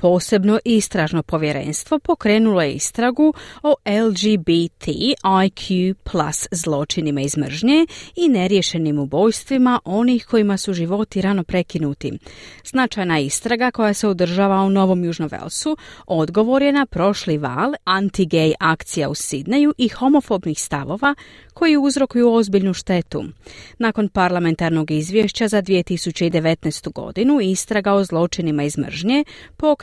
Posebno istražno povjerenstvo pokrenulo je istragu o LGBT IQ plus zločinima iz mržnje i neriješenim ubojstvima onih kojima su životi rano prekinuti. Značajna istraga koja se održava u Novom Južnom Velsu odgovor je na prošli val anti-gay akcija u Sidneju i homofobnih stavova koji uzrokuju ozbiljnu štetu. Nakon parlamentarnog izvješća za 2019. godinu istraga o zločinima iz mržnje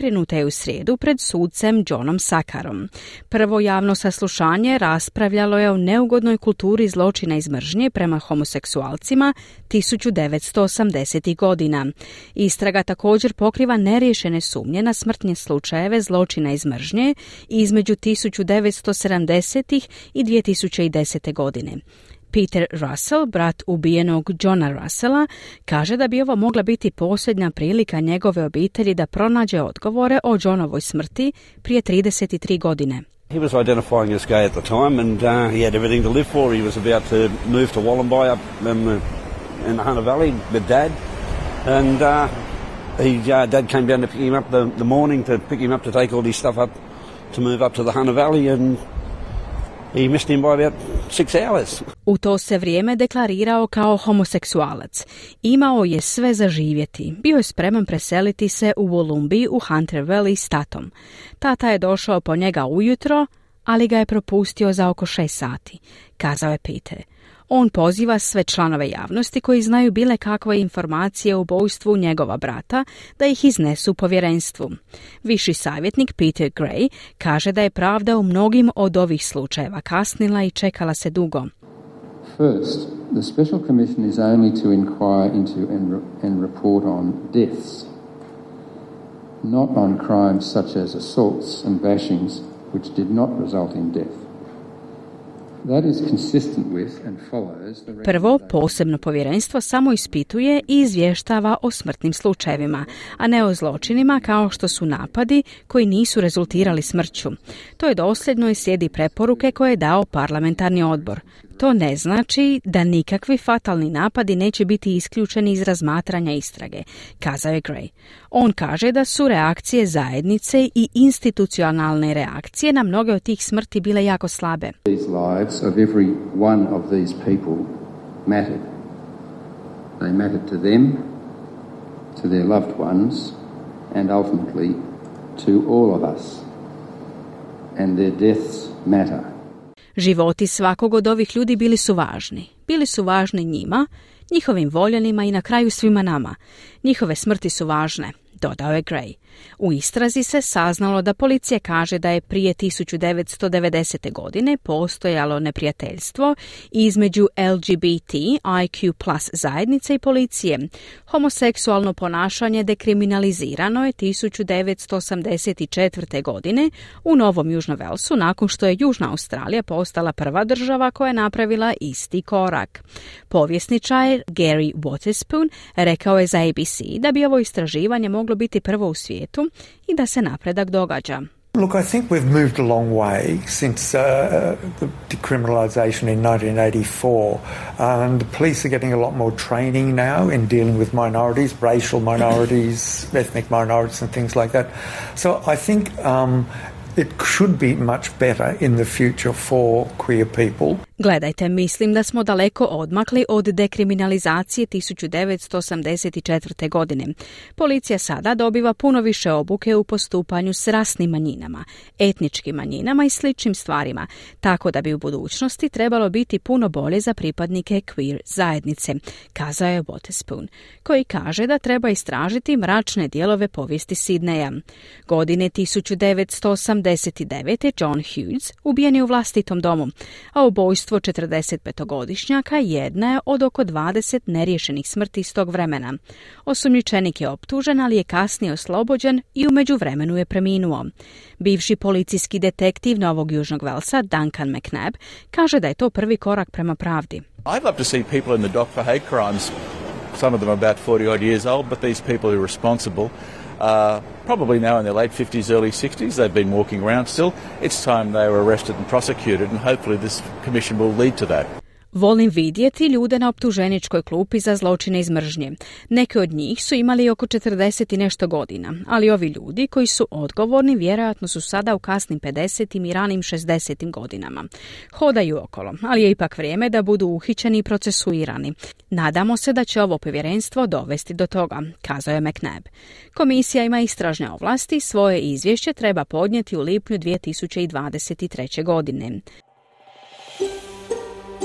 pokrenuta je u srijedu pred sudcem Johnom Sakarom. Prvo javno saslušanje raspravljalo je o neugodnoj kulturi zločina iz mržnje prema homoseksualcima 1980. godina. Istraga također pokriva neriješene sumnje na smrtnje slučajeve zločina iz mržnje između 1970. i 2010. godine godine. Peter Russell, brat ubijenog Johna Russella, kaže da bi ovo mogla biti posljednja prilika njegove obitelji da pronađe odgovore o Johnovoj smrti prije 33 godine. He was identifying as gay at the time and uh, he had everything to live for. He was about to move to Wollombi up in the, in the Hunter Valley with dad. And uh, he, uh, dad came down to pick him up the, the morning to pick him up to take all his stuff up to move up to the Hunter Valley and him by about six hours. U to se vrijeme deklarirao kao homoseksualac. Imao je sve za živjeti. Bio je spreman preseliti se u Volumbi u Hunter Valley s tatom. Tata je došao po njega ujutro, ali ga je propustio za oko šest sati, kazao je Peter. On poziva sve članove javnosti koji znaju bile kakve informacije o ubojstvu njegova brata da ih iznesu povjerenstvu. Viši savjetnik Peter Gray kaže da je pravda u mnogim od ovih slučajeva kasnila i čekala se dugo. First, the special commission is only to inquire into and, and report on deaths, not on crimes such as assaults and bashings which did not result in death. Prvo, posebno povjerenstvo samo ispituje i izvještava o smrtnim slučajevima, a ne o zločinima kao što su napadi koji nisu rezultirali smrću. To je dosljedno i slijedi preporuke koje je dao parlamentarni odbor. To ne znači da nikakvi fatalni napadi neće biti isključeni iz razmatranja istrage, kazao je Gray. On kaže da su reakcije zajednice i institucionalne reakcije na mnoge od tih smrti bile jako slabe. These lives of every one of these people mattered. They mattered to them, to their loved ones, and ultimately to all of us. And their deaths matter. Životi svakog od ovih ljudi bili su važni. Bili su važni njima, njihovim voljenima i na kraju svima nama. Njihove smrti su važne, dodao je Gray. U istrazi se saznalo da policija kaže da je prije 1990. godine postojalo neprijateljstvo između LGBT IQ plus zajednice i policije. Homoseksualno ponašanje dekriminalizirano je 1984. godine u Novom Južnom Velsu nakon što je Južna Australija postala prva država koja je napravila isti korak. Povjesničar Gary Waterspoon rekao je za ABC da bi ovo istraživanje moglo biti prvo u svijetu svijetu i da se napredak događa. Look, I think we've moved a long way since uh, the decriminalisation in 1984. And the police are getting a lot more training now in dealing with minorities, racial minorities, ethnic minorities, and things like that. So I think um, it should be much better in the future for queer people. Gledajte, mislim da smo daleko odmakli od dekriminalizacije 1984. godine. Policija sada dobiva puno više obuke u postupanju s rasnim manjinama, etničkim manjinama i sličnim stvarima, tako da bi u budućnosti trebalo biti puno bolje za pripadnike queer zajednice, kazao je Waterspoon, koji kaže da treba istražiti mračne dijelove povijesti Sidneja. Godine 1989. John Hughes ubijen je u vlastitom domu, a ubojstvo ubojstvo 45-godišnjaka jedna je od oko 20 neriješenih smrti iz tog vremena. Osumnjičenik je optužen, ali je kasnije oslobođen i u međuvremenu je preminuo. Bivši policijski detektiv Novog Južnog Velsa, Duncan McNabb, kaže da je to prvi korak prema pravdi. I'd love to see people in the dock for hate crimes. Some of them are about 40 odd years old, but these people who are responsible uh, probably now in their late 50s, early 60s. They've been walking around still. It's time they were arrested and prosecuted, and hopefully this commission will lead to that. Volim vidjeti ljude na optuženičkoj klupi za zločine iz mržnje. Neki od njih su imali oko 40 i nešto godina, ali ovi ljudi koji su odgovorni vjerojatno su sada u kasnim 50. i ranim 60. godinama. Hodaju okolo, ali je ipak vrijeme da budu uhićeni i procesuirani. Nadamo se da će ovo povjerenstvo dovesti do toga, kazao je McNabb. Komisija ima istražne ovlasti, svoje izvješće treba podnijeti u lipnju 2023. godine.